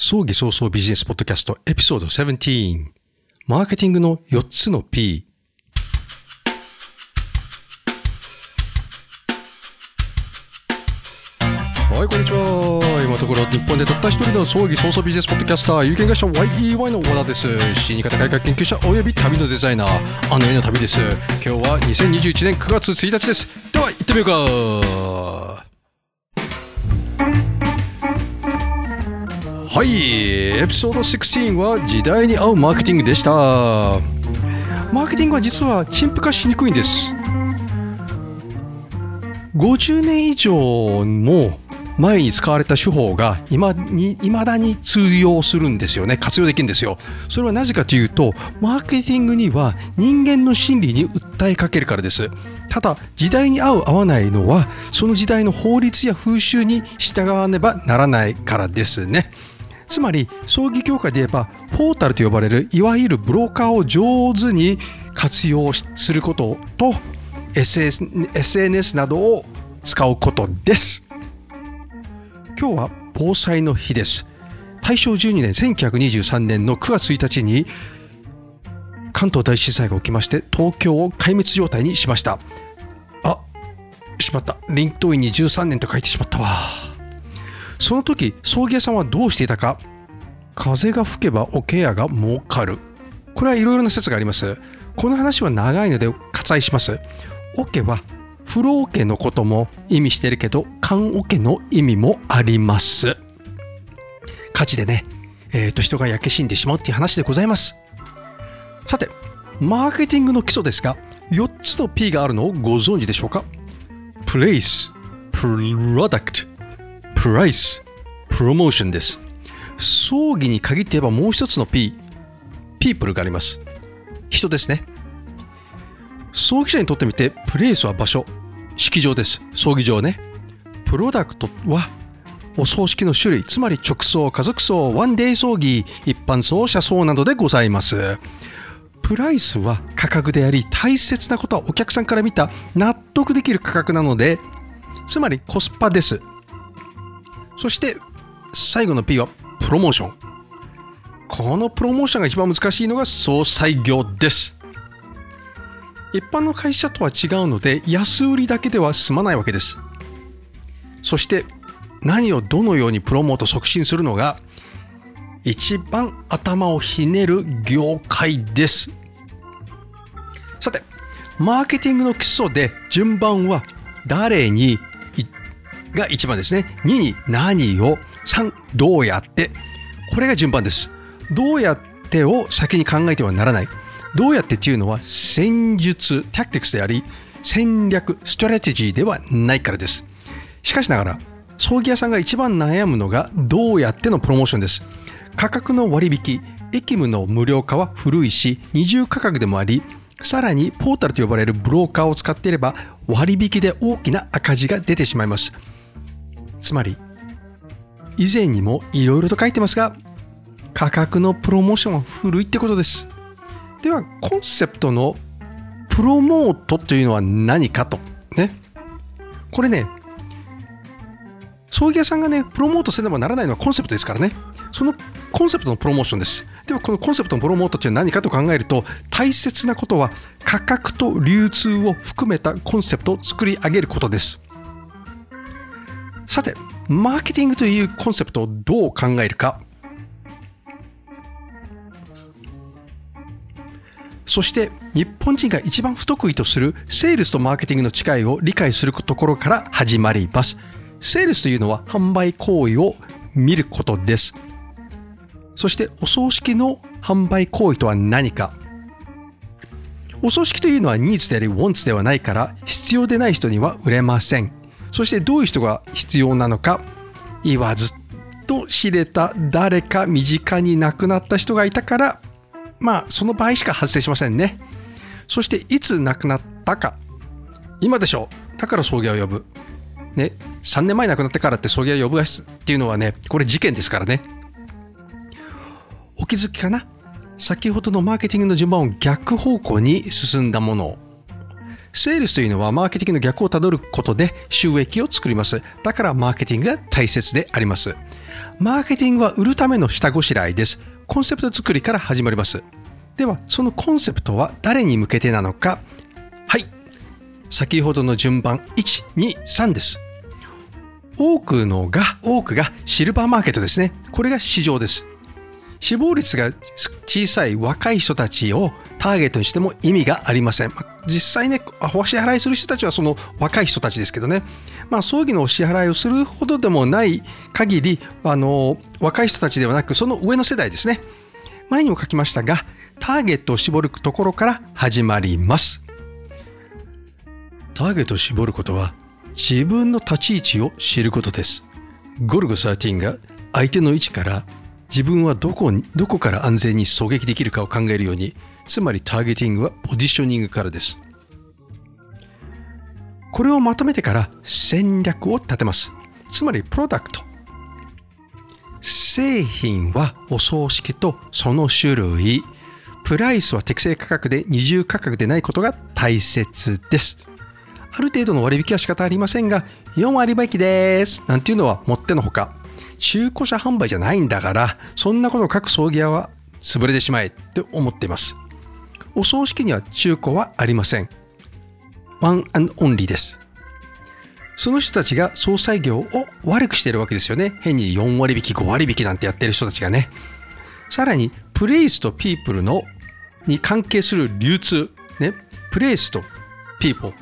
葬儀早々ビジネスポッドキャストエピソード17マーケティングの4つの P はい、こんにちは。今のところ日本でたった一人の葬儀早々ビジネスポッドキャスター、有限会社 YEY の和田です。死に方改革研究者および旅のデザイナー、あの世の旅です。今日は2021年9月1日です。では、行ってみようか。はい、エピソード16は時代に合うマーケティングでした。マーケティングは実は陳腐化しにくいんです。50年以上も前に使われた手法が今に未だに通用するんですよね。活用できるんですよ。それはなぜかというとマーケティングには人間の心理に訴えかけるからです。ただ時代に合う合わないのはその時代の法律や風習に従わねばならないからですね。つまり葬儀業界で言えばポータルと呼ばれるいわゆるブローカーを上手に活用することと SNS などを使うことです。今日は防災の日です。大正12年1923年の9月1日に関東大震災が起きまして東京を壊滅状態にしました。あしまった。臨島院に13年と書いてしまったわ。その時葬儀屋さんはどうしていたか。風が吹けば桶屋が儲かる。これはいろいろな説があります。この話は長いので割愛します。桶は風呂桶のことも意味してるけど棺桶の意味もあります。火事でね、えー、と人が焼け死んでしまうっていう話でございます。さてマーケティングの基礎ですが4つの P があるのをご存知でしょうか？Place Product Price Promotion です。葬儀に限って言えばもう一つの P People があります。人ですね。葬儀者にとってみてプレイスは場所式場です。葬儀場ね。プロダクトはお葬式の種類つまり直葬家族葬ワンデイ葬儀一般葬車葬などでございます。プライスは価格であり大切なことはお客さんから見た納得できる価格なのでつまりコスパです。そして最後の P はプロモーション。このプロモーションが一番難しいのが総裁業です。一般の会社とは違うので安売りだけでは済まないわけです。そして何をどのようにプロモート促進するのが一番頭をひねる業界です。さてマーケティングの基礎で順番は誰にが一番ですね2に何を3どうやってこれが順番ですどうやってを先に考えてはならないどうやってっていうのは戦術、タクティクスであり、戦略、ストラテジーではないからです。しかしながら、葬儀屋さんが一番悩むのがどうやってのプロモーションです。価格の割引、駅務の無料化は古いし、二重価格でもあり、さらにポータルと呼ばれるブローカーを使っていれば割引で大きな赤字が出てしまいます。つまり、以前にもいろいろと書いてますが、価格のプロモーションは古いってことです。ではコンセプトのプロモートというのは何かと。ね。これね葬儀屋さんがねプロモートせねばならないのはコンセプトですからね。そのコンセプトのプロモーションです。ではこのコンセプトのプロモートというのは何かと考えると大切なことは価格と流通を含めたコンセプトを作り上げることです。さてマーケティングというコンセプトをどう考えるかそして日本人が一番不得意とするセールスとマーケティングの違いを理解するところから始まります。セールスというのは販売行為を見ることです。そしてお葬式の販売行為とは何か。お葬式というのはニーズであり、ウォンツではないから必要でない人には売れません。そしてどういう人が必要なのか言わずと知れた誰か身近に亡くなった人がいたからまあその場合しか発生しませんね。そしていつ亡くなったか。今でしょう。だから葬儀を呼ぶ。ね。3年前亡くなってからって葬儀を呼ぶっていうのはねこれ事件ですからね。お気づきかな。先ほどのマーケティングの順番を逆方向に進んだものセールスというのはマーケティングの逆をたどることで収益を作ります。だからマーケティングが大切であります。マーケティングは売るための下ごしらえです。コンセプト作りから始まります。では、そのコンセプトは誰に向けてなのか。はい。先ほどの順番、1、2、3です。多くのが、多くがシルバーマーケットですね。これが市場です。死亡率が小さい若い人たちをターゲットにしても意味がありません。実際ね、お支払いする人たちはその若い人たちですけどね、まあ、葬儀のお支払いをするほどでもない限り、あの若い人たちではなく、その上の世代ですね。前にも書きましたが、ターゲットを絞るところから始まります。ターゲットを絞ることは、自分の立ち位置を知ることです。ゴルゴ13が相手の位置から自分はどこにどこから安全に狙撃できるかを考えるようにつまりターゲティングはポジショニングからです。これをまとめてから戦略を立てます。つまりプロダクト。製品はお葬式とその種類。プライスは適正価格で二重価格でないことが大切です。ある程度の割引は仕方ありませんが4割引きです。なんていうのはもってのほか。中古車販売じゃないんだから、そんなことを各葬儀屋は潰れてしまえって思っています。お葬式には中古はありません。ワンアンオンリーです。その人たちが総裁業を悪くしてるわけですよね。変に4割引き、5割引きなんてやってる人たちがね。さらに、プレイスとピープルのに関係する流通、ね、プレイスとピーポー、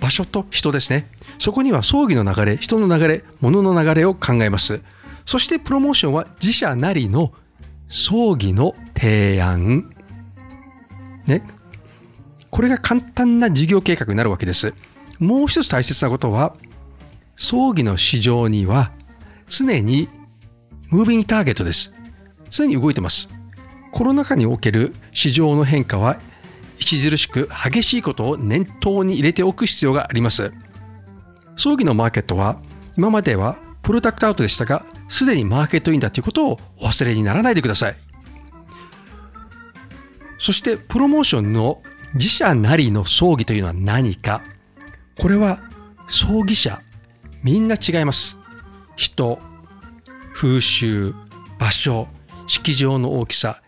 場所と人ですね。そこには葬儀の流れ、人の流れ、物の流れを考えます。そしてプロモーションは自社なりの葬儀の提案。ね。これが簡単な事業計画になるわけです。もう一つ大切なことは、葬儀の市場には常にムービングターゲットです。常に動いてます。コロナ禍における市場の変化は著しく激しいことを念頭に入れておく必要があります。葬儀のマーケットは今まではプロダクトアウトでしたが、すでにマーケットインだということをお忘れにならないでください。そしてプロモーションの自社なりの葬儀というのは何か。これは葬儀者、みんな違います。人、風習、場所、式場の大きさ、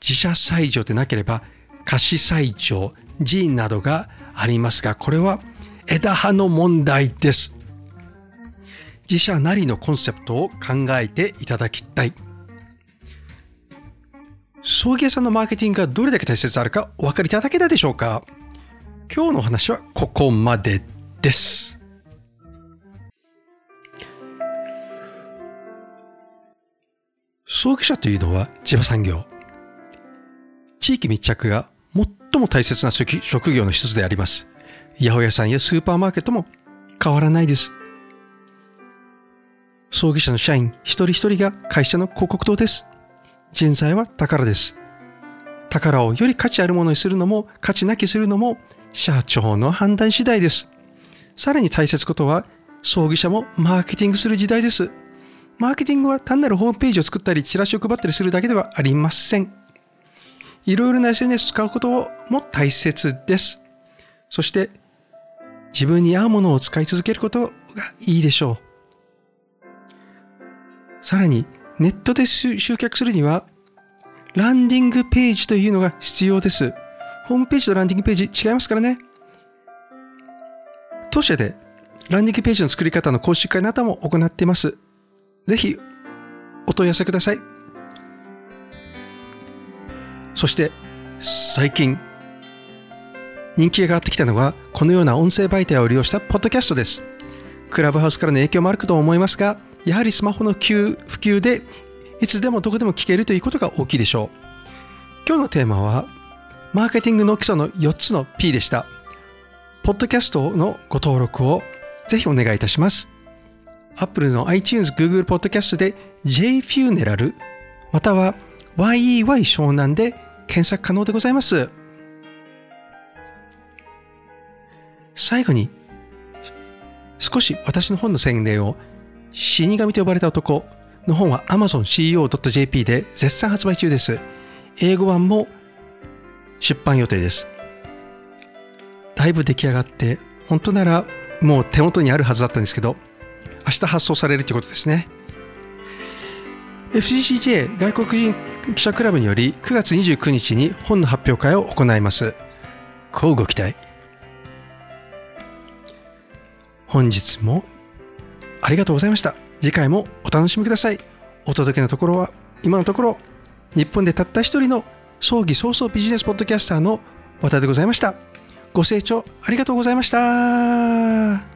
自社祭場でなければ貸し祭場、寺院などがありますが、これは枝葉の問題です。自社なりのコンセプトを考えていただきたい。葬儀屋さんのマーケティングがどれだけ大切であるかお分かりいただけたでしょうか？今日のお話はここまでです。葬儀者というのは地場産業。地域密着が最も大切な職業の一つであります。八百屋さんやスーパーマーケットも変わらないです。葬儀社の社員一人一人が会社の広告塔です。人材は宝です。宝をより価値あるものにするのも価値なきするのも社長の判断次第です。さらに大切ことは葬儀社もマーケティングする時代です。マーケティングは単なるホームページを作ったりチラシを配ったりするだけではありません。いろいろな SNS 使うことも大切です。そして自分に合うものを使い続けることがいいでしょう。さらに、ネットで集客するには、ランディングページというのが必要です。ホームページとランディングページ違いますからね。当社でランディングページの作り方の講習会なども行っています。ぜひ、お問い合わせください。そして、最近、人気が上がってきたのは、このような音声媒体を利用したポッドキャストです。クラブハウスからの影響もあるかと思いますが、やはりスマホの普及でいつでもどこでも聞けるということが大きいでしょう。今日のテーマは、マーケティングの基礎の4つの P でした。ポッドキャストのご登録をぜひお願いいたします。Apple の iTunes、Google Podcast で JFuneral または YEY 湘南で検索可能でございます。最後に少し私の本の宣伝を死神と呼ばれた男の本は AmazonCEO.jp で絶賛発売中です。英語版も出版予定です。だいぶ出来上がって、本当ならもう手元にあるはずだったんですけど、明日発送されるということですね。FCCJ 外国人記者クラブにより9月29日に本の発表会を行います乞うご期待本日もありがとうございました。次回もお楽しみください。お届けのところは今のところ日本でたった一人の葬儀早々ビジネスポッドキャスターの和田でございました。ご清聴ありがとうございました。